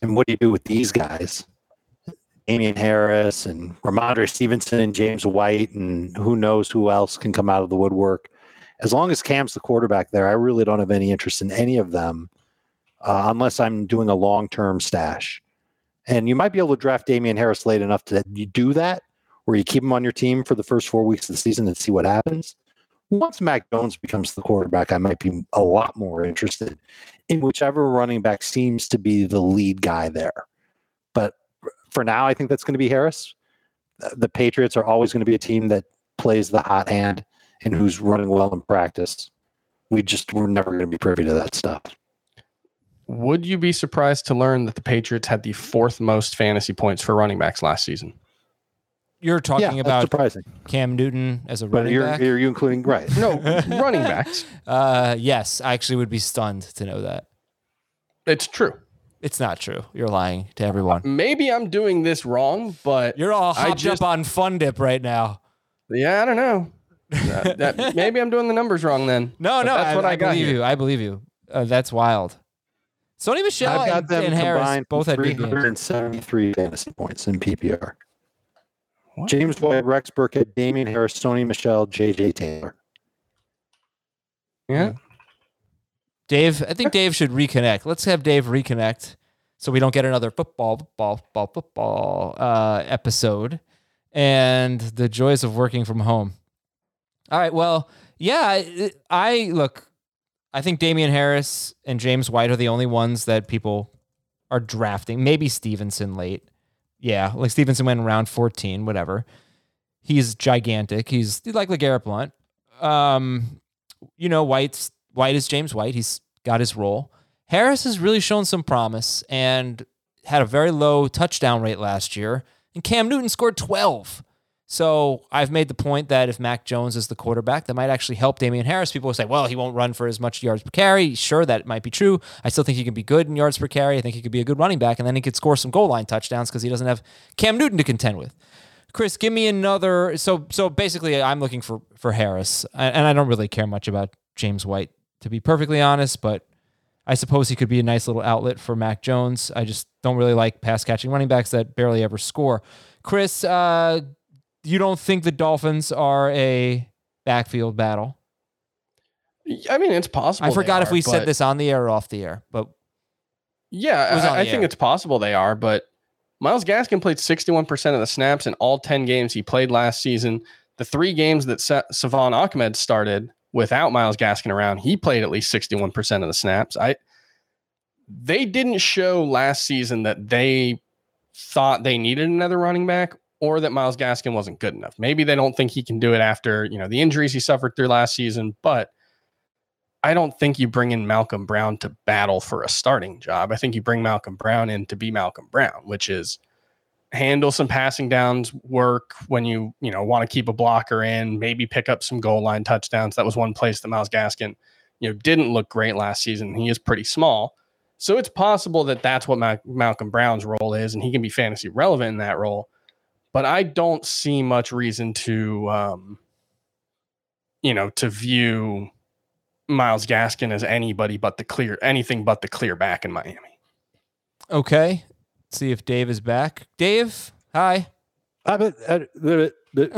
And what do you do with these guys? Damien Harris and Rhamondre Stevenson and James White, and who knows who else can come out of the woodwork. As long as Cam's the quarterback there, I really don't have any interest in any of them uh, unless I'm doing a long term stash. And you might be able to draft Damien Harris late enough to do that, where you keep him on your team for the first four weeks of the season and see what happens. Once Mac Jones becomes the quarterback, I might be a lot more interested in whichever running back seems to be the lead guy there. But for now, I think that's going to be Harris. The Patriots are always going to be a team that plays the hot hand and who's running well in practice. We just we're never going to be privy to that stuff. Would you be surprised to learn that the Patriots had the fourth most fantasy points for running backs last season? You're talking that's about surprising. Cam Newton as a But running you're, back. are you including (laughs) right? No, running backs. Uh, yes, I actually would be stunned to know that. It's true. It's not true. You're lying to everyone. Maybe I'm doing this wrong, but You're all I hopped just- up on Fun Dip right now. yeah, I don't know. That- that- (laughs) maybe I'm doing the numbers wrong then. No, But no, that's I, what I, I got believe here. you. I believe you. Uh, that's wild. Sony Michel I've got and, them and Harris combined both had big 373 fantasy points in PPR. James White, Rex Burkhead, Damien Harris, Sony Michel, JJ Taylor. Yeah. Dave, I think Dave should reconnect. Let's have Dave reconnect so we don't get another football, football, football, football uh, episode and the joys of working from home. All right. Well, yeah, I, I look, I think Damien Harris and James White are the only ones that people are drafting. Maybe Stevenson late. Yeah, like Stevenson went in round 14, whatever. He's gigantic. He's like LeGarrette Blunt. Um, you know, White's White is James White. He's got his role. Harris has really shown some promise and had a very low touchdown rate last year. And Cam Newton scored 12. So I've made the point that if Mac Jones is the quarterback, that might actually help Damien Harris. People will say, well, he won't run for as much yards per carry. Sure, that might be true. I still think he can be good in yards per carry. I think he could be a good running back, and then he could score some goal line touchdowns because he doesn't have Cam Newton to contend with. Chris, give me another. So, so basically, I'm looking for for Harris, and I don't really care much about James White, to be perfectly honest. But I suppose he could be a nice little outlet for Mac Jones. I just don't really like pass catching running backs that barely ever score. Chris, uh, you don't think the Dolphins are a backfield battle? I mean, it's possible. I forgot are, if we said this on the air or off the air, but Yeah, It was on I, I think it's possible they are, but Myles Gaskin played 61% of the snaps in all 10 games he played last season. The three games that Sa- Salvon Ahmed started without Myles Gaskin around, he played at least 61% of the snaps. I they didn't show last season that they thought they needed another running back or that Myles Gaskin wasn't good enough. Maybe they don't think he can do it after, you know, the injuries he suffered through last season, but I don't think you bring in Malcolm Brown to battle for a starting job. I think you bring Malcolm Brown in to be Malcolm Brown, which is handle some passing downs work when you, you know, want to keep a blocker in, maybe pick up some goal line touchdowns. That was one place that Myles Gaskin, you know, didn't look great last season. He is pretty small. So it's possible that that's what Ma- Malcolm Brown's role is and he can be fantasy relevant in that role. But I don't see much reason to um you know, to view Myles Gaskin as anybody but the clear anything but the clear back in Miami. okay. Let's see if Dave is back. Dave, hi. I bet, uh, but- but-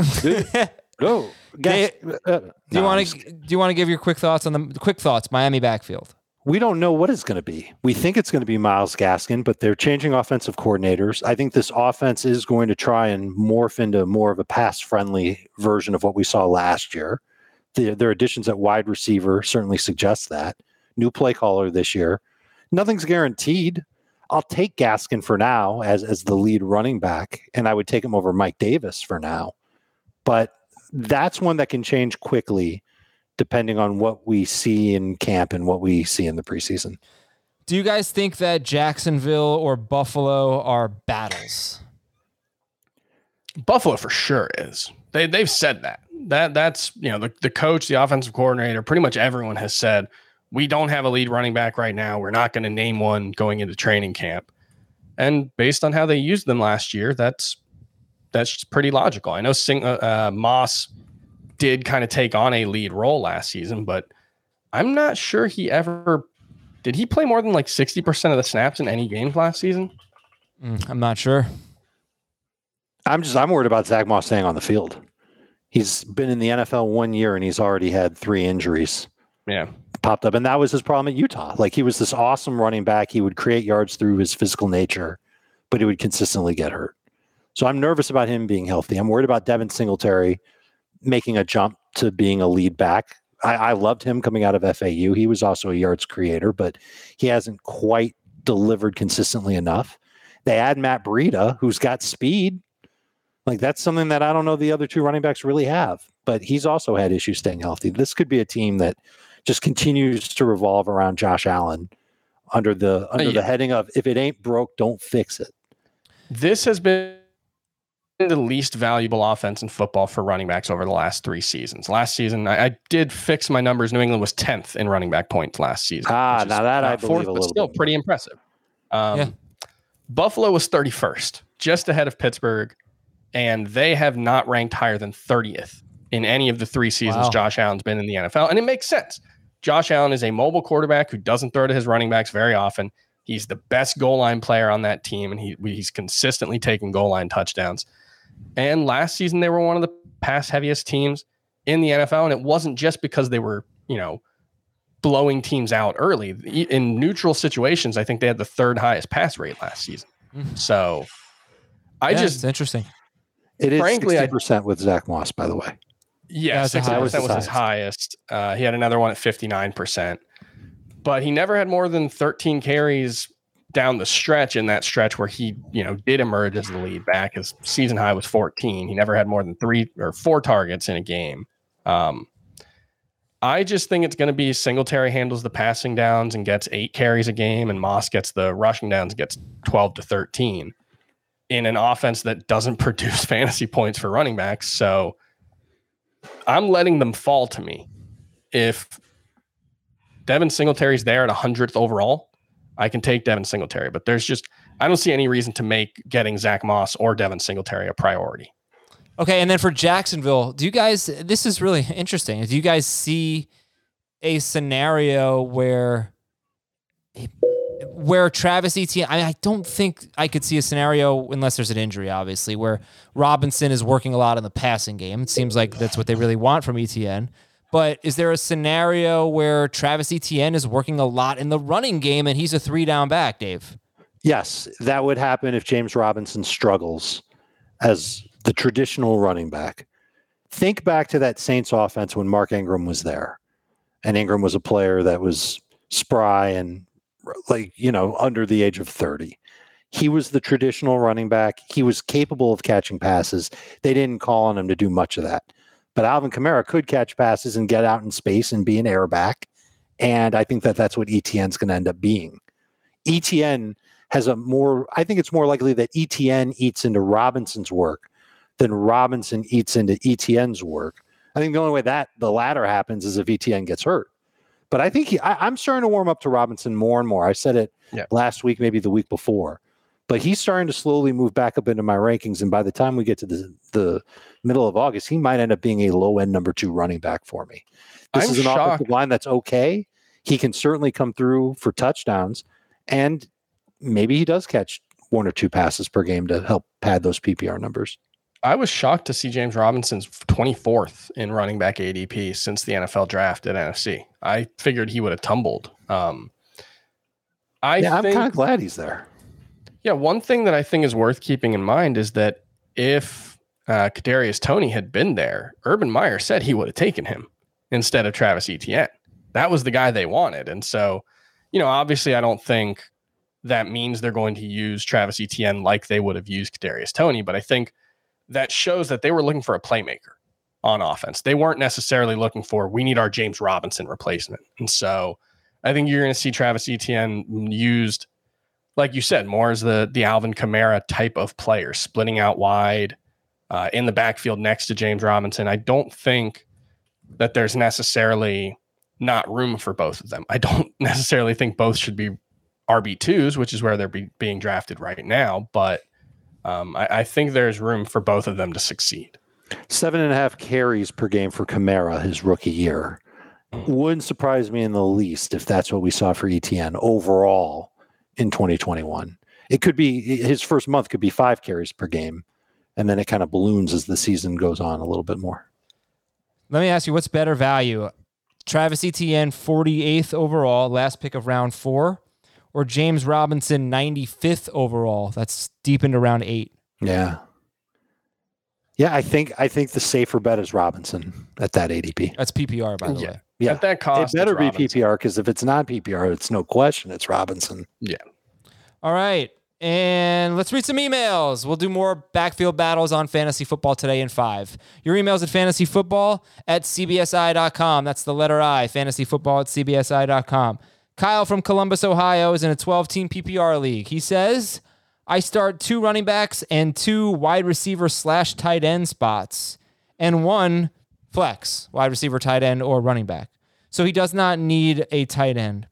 but- Go. Dave, Gas- uh, do you no, want to do you want to give your quick thoughts on the quick thoughts Miami backfield? We don't know what it's going to be. We think it's going to be Myles Gaskin, but they're changing offensive coordinators. I think this offense is going to try and morph into more of a pass friendly version of what we saw last year. The, their additions at wide receiver certainly suggest that. New play caller this year. Nothing's guaranteed. I'll take Gaskin for now as, as the lead running back, and I would take him over Mike Davis for now. But that's one that can change quickly depending on what we see in camp and what we see in the preseason. Do you guys think that Jacksonville or Buffalo are battles? Buffalo for sure is. They they've said that. That that's you know the, the coach, the offensive coordinator, pretty much everyone has said we don't have a lead running back right now. We're not going to name one going into training camp. And based on how they used them last year, that's that's pretty logical. I know Sing, uh, uh, Moss did kind of take on a lead role last season, but I'm not sure he ever did. He play more than like sixty percent of the snaps in any games last season. Mm, I'm not sure. I'm just I'm worried about Zach Moss staying on the field. He's been in the NFL one year and he's already had three injuries Yeah. popped up, and that was his problem at Utah. Like he was this awesome running back. He would create yards through his physical nature, but he would consistently get hurt. So I'm nervous about him being healthy. I'm worried about Devin Singletary making a jump to being a lead back. I, I loved him coming out of FAU. He was also a yards creator, but he hasn't quite delivered consistently enough. They add Matt Breida, who's got speed. Like that's something that I don't know the other two running backs really have, but he's also had issues staying healthy. This could be a team that just continues to revolve around Josh Allen under the under uh, yeah. the heading of if it ain't broke, don't fix it. This has been the least valuable offense in football for running backs over the last three seasons. Last season, I, I did fix my numbers. New England was 10th in running back points last season. Ah, now that I not believe a but still bit pretty impressive. Um, Yeah. Buffalo was 31st, just ahead of Pittsburgh, and they have not ranked higher than 30th in any of the three seasons Wow. Josh Allen's been in the NFL. And it makes sense. Josh Allen is a mobile quarterback who doesn't throw to his running backs very often. He's the best goal line player on that team, and he, he's consistently taking goal line touchdowns. And last season, they were one of the pass heaviest teams in the NFL. And it wasn't just because they were, you know, blowing teams out early. In neutral situations, I think they had the third highest pass rate last season. Mhm. So I Yeah, just, it's interesting. It is Frankly, I- sixty percent with Zach Moss, by the way. yeah, that's the 60% was, highest. his highest. Uh, he had another one at 59%. But he never had more than 13 carries down the stretch in that stretch where he, you know, did emerge as the lead back. His season high was 14. He never had more than three or four targets in a game. Um, I just think it's going to be Singletary handles the passing downs and gets eight carries a game, and Moss gets the rushing downs, gets 12 to 13. in an offense that doesn't (laughs) produce fantasy points for running backs. So I'm letting them fall to me. If Devin Singletary's there at 100th overall, I can take Devin Singletary, but there's just, I don't see any reason to make getting Zach Moss or Devin Singletary a priority. Okay, and then for Jacksonville, do you guys? This is really (laughs) interesting. Do you guys see a scenario where where Travis Etienne? I, mean, I don't think I could see a scenario unless there's an injury, obviously, where Robinson is working a lot in the passing game. It seems like that's what they really want from Etienne. But is there a scenario where Travis Etienne is working a lot in the running game and he's a three down back, Dave? Yes, that would happen if James Robinson struggles as the traditional running back. Think back to that Saints offense when Mark Ingram was there. And Ingram was a player that was spry and like, you know, under the age of 30. He was the traditional running back. He was capable of catching passes. They didn't call on him to do much of that. But Alvin Kamara could catch passes and get out in space and be an air back. And I think that that's what Etienne's going to end up being. Etienne has a more, I think it's more likely that Etienne eats into Robinson's work than Robinson eats into Etienne's work. I think the only way that the latter happens is if Etienne gets hurt. But I think he, I, am starting to warm up to Robinson more and more. I said it yeah. last week, maybe the week before, but he's starting to slowly move back up into my rankings. And by the time we get to the, the middle of August, he might end up being a low end number two running back for me. This I'm is an shocked. offensive line that's okay. He can certainly come through for touchdowns, and maybe he does catch one or two passes per game to help pad those PPR numbers. I was shocked to see James Robinson's 24th in running back ADP since the NFL draft at NFFC. I figured he would have tumbled. Um, I yeah, think, I'm kind of glad he's there. Yeah, one thing that I think is worth keeping in mind is that if uh, Kadarius Toney had been there, Urban Meyer said he would have taken him instead of Travis Etienne. That was the guy they wanted, and so you know, obviously, I don't think that means they're going to use Travis Etienne like they would have used Kadarius Toney, but I think that shows that they were looking for a playmaker on offense. They weren't necessarily looking for we need our James Robinson replacement. And so I think you're going to see Travis Etienne used, like you said, more is the the Alvin Kamara type of player, splitting out wide uh, in the backfield next to James Robinson. I don't think that there's necessarily not room for both of them. I don't (laughs) necessarily think both should be RB twos, which is where they're be, being drafted right now, but um, I, I, think there's room for both of them to succeed. Seven and a half carries per game for Kamara his rookie year. Wouldn't surprise me in the least if that's what we saw for Etienne overall in 2021. It could be his first month could be five carries per game, and then it kind of balloons as the season goes on a little bit more. Let me ask you, what's better value? Travis Etienne, 48th overall, last pick of round four, or James Robinson 95th overall. That's deep into round eight. Yeah. Yeah, I think I think the safer bet is Robinson at that ADP. That's PPR, by the yeah. way. Yeah, at that cost, it better be PPR because if it's not PPR, it's no question it's Robinson. Yeah. All right, and let's read some emails. We'll do more backfield battles on fantasy football today in five. Your emails at fantasyfootball at cbsi.com. That's the letter I, fantasyfootball at cbsi.com. Kyle from Columbus, Ohio is in a 12 team PPR league. He says, I start two running backs and two wide receiver slash tight end spots and one flex, wide receiver, tight end, or running back. So he does not need a tight end.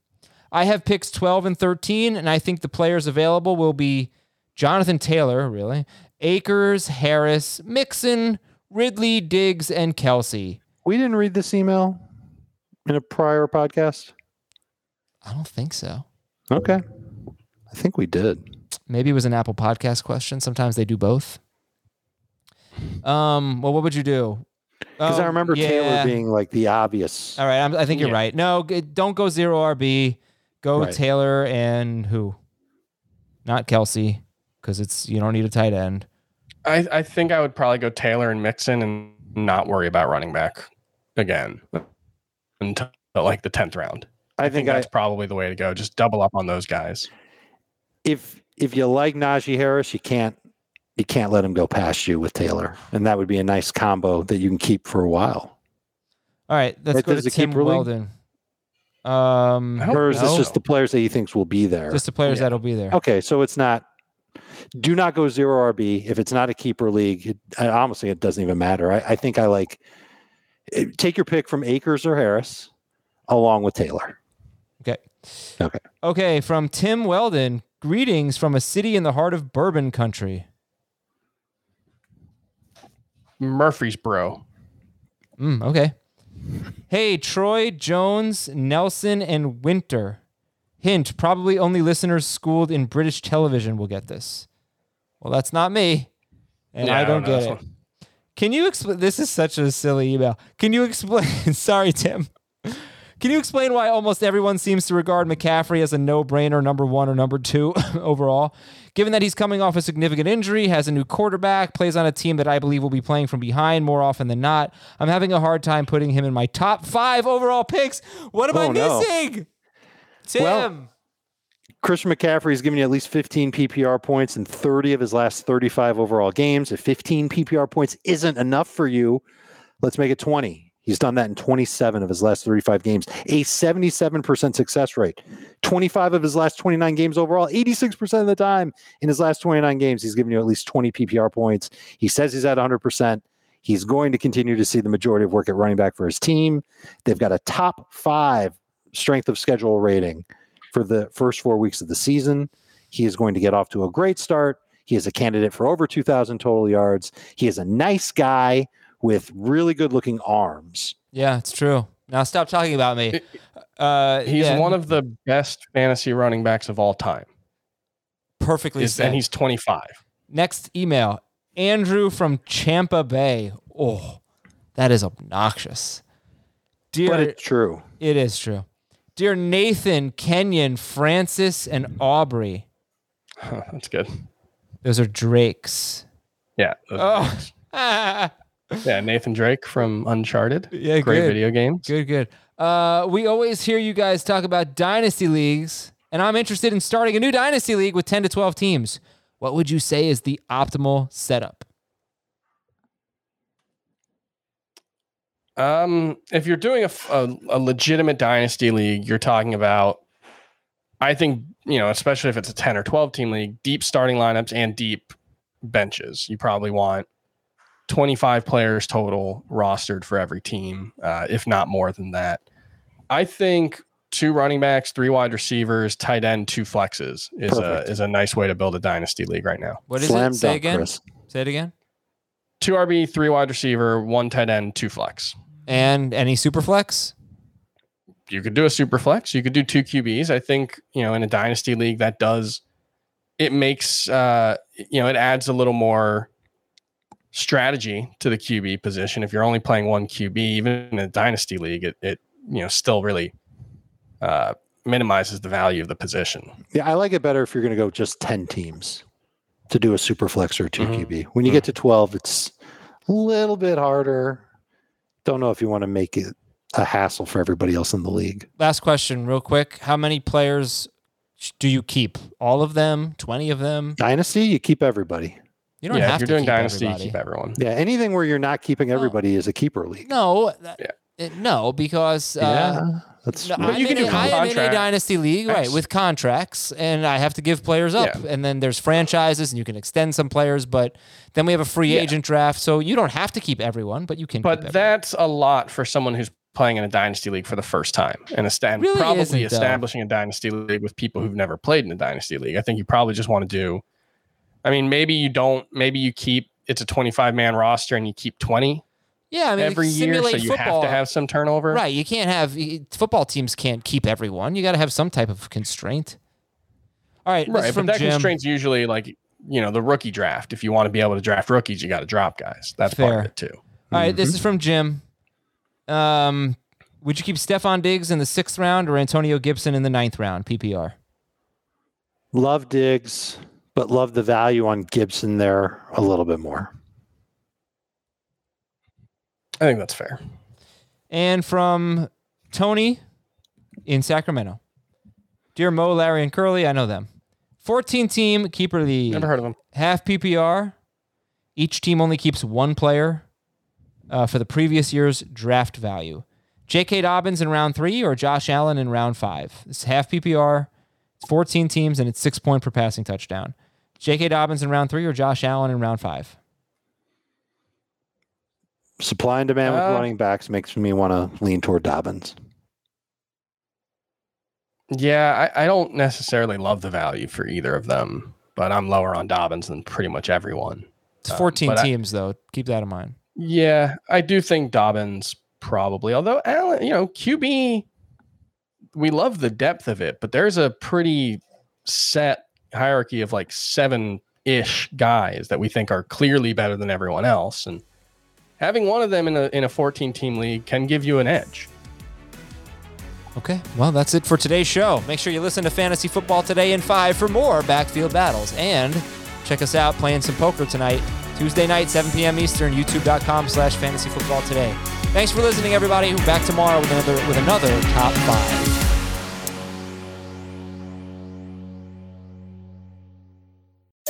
I have picks 12 and 13, and I think the players available will be Jonathan Taylor, really, Akers, Harris, Mixon, Ridley, Diggs, and Kelce. We didn't read this email in a prior podcast. I don't think so. Okay. I think we did. Maybe it was an Apple Podcast question. Sometimes they do both. Um. Well, what would you do? Because I Oh, remember yeah. Taylor being like the obvious. All right. I'm, I think you're Yeah. right. No, don't go zero RB. Go Right. Taylor and who? Not Kelce, because it's you don't need a tight end. I, I think I would probably go Taylor and Mixon and not worry about running back again until like the 10th round. I, I think think I, that's probably the way to go. Just double up on those guys. if if you like Najee Harris, you can't you can't let him go past you with Taylor, and that would be a nice combo that you can keep for a while. All right. Let's That go to it keep Tim? Weldon. Um, I don't Or is this just the players that he thinks will be there? just the players Yeah. that'll be there. Okay, so it's not Do not go zero RB if it's not a keeper league. It, I, honestly, it doesn't even matter. I, I think I like eh, take your pick from Akers or Harris, along with Taylor. Okay. Okay. Okay, from Tim Weldon. Greetings from a city in the heart of bourbon country. Murfreesboro. Mm, okay. Hey, Troy, Jones, Nelson, and Winter. Hint, probably only listeners schooled in British television will get this. Well, that's not me. And Yeah, I I don't don't get it. one. Can you explain? This is such a silly email. Can you explain? (laughs) Sorry, Tim. Can you explain why almost everyone seems to regard McCaffrey as a no brainer number one or number two (laughs) overall? Given that he's coming off a significant injury, has a new quarterback, plays on a team that I believe will be playing from behind more often than not, I'm having a hard time putting him in my top five overall picks. What am I Oh, no. missing? Tim. Well, Christian McCaffrey has given you at least 15 PPR points in 30 of his last 35 overall games. If 15 PPR points isn't enough for you, let's make it 20. He's done that in 27 of his last 35 games, a 77% success rate. 25 of his last 29 games overall, 86% of the time in his last 29 games, he's given you at least 20 PPR points. He says he's at 100%. He's going to continue to see the majority of work at running back for his team. They've got a top five strength of schedule rating for the first four weeks of the season. He is going to get off to a great start. He is a candidate for over 2,000 total yards. He is a nice guy with really good looking arms. Yeah, it's true. Now stop talking about me. Uh, He's yeah, one of the best fantasy running backs of all time. perfectly Is- said. and he's 25. Next email Andrew from Champa Bay. Oh, that is obnoxious. Dear, But it's true. it is true. Dear Nathan, Kenyon, Francis, and Aubrey. (laughs) That's good. Those are Drakes. Yeah. Oh, (laughs) Yeah, Nathan Drake from Uncharted. (laughs) Yeah, Great good. video games. good, good. Uh, we always hear you guys talk about dynasty leagues, and I'm interested in starting a new dynasty league with 10 to 12 teams. What would you say is the optimal setup? Um, if you're doing a a legitimate dynasty league, you're talking about, I think, you know, especially if it's a 10 or 12 team league, deep starting lineups and deep benches. You probably want 25 players total rostered for every team, uh, if not more than that. I think two running backs, three wide receivers, tight end, two flexes is a, is a nice way to build a dynasty league right now. What is Slam it? Say dunk, again. Chris. Say it again. Two RB, three wide receiver, one tight end, two flex. And any super flex? you could do a super flex. You could do two QBs. I think you know in a dynasty league that does it makes uh, you know it adds a little more strategy to the QB position. If you're only playing one QB, even in a dynasty league, it, it you know still really uh, minimizes the value of the position. Yeah, I like it better if you're going to go just 10 teams to do a super flex or 2 Mhm. QB. When you get to 12, it's a little bit harder. Don't know if you want to make it a hassle for everybody else in the league. Last question, real quick. How many players do you keep? All of them? 20 of them? Dynasty, you keep everybody. You don't yeah, have if to you're doing keep dynasty, everybody. keep everyone. Yeah, anything where you're not keeping everybody is a keeper league. No, that- Yeah. it- no, because uh, yeah, that's no, But you can in, do a- I am in a dynasty league, right, with contracts, and I have to give players up. Yeah. And then there's franchises, and you can extend some players, but then we have a free Yeah. agent draft, so you don't have to keep everyone, but you can. But everyone. that's a lot for someone who's playing in a dynasty league for the first time and, est- and Really probably isn't, though. establishing a dynasty league with people who've never played in a dynasty league. I think you probably just want to do. I mean, maybe you don't. Maybe you keep it's a 25 man roster and you keep 20 yeah, I mean, every year, so you football. have to have some turnover. Right, you can't have football teams can't keep everyone. You got to have some type of constraint. All right, this is right. But from that Jim. constraint's usually like you know the rookie draft. If you want to be able to draft rookies, you got to drop guys. That's part Fair. of it too. All right, this Mm-hmm. is from Jim. Um, would you keep Stefon Diggs in the sixth round or Antonio Gibson in the ninth round? PPR. Love Diggs, but love the value on Gibson there a little bit more. I think that's fair. And from Tony in Sacramento. Dear Mo, Larry, and Curly, I know them. 14 team keeper league. Never heard of them. Half PPR. Each team only keeps one player uh, for the previous year's draft value. J.K. Dobbins in round three or Josh Allen in round five. It's half PPR. It's 14 teams and it's six point per passing touchdown. J.K. Dobbins in round three or Josh Allen in round five? Supply and demand with Uh, running backs makes me want to lean toward Dobbins. Yeah, I, I don't necessarily love the value for either of them, but I'm lower on Dobbins than pretty much everyone. It's Um, 14 I- teams, though. Keep that in mind. Yeah, I do think Dobbins probably. Although Allen, you know, QB, we love the depth of it, but there's a pretty set hierarchy of like seven ish guys that we think are clearly better than everyone else, and having one of them in a in a 14 team league can give you an edge. Okay, well, that's it for today's show. Make sure you listen to Fantasy Football Today in 5 for more backfield battles. And check us out playing some poker tonight, Tuesday night, 7 p.m. Eastern, youtube.com slash fantasy football today. Thanks for listening, everybody. Back tomorrow with another with another top five.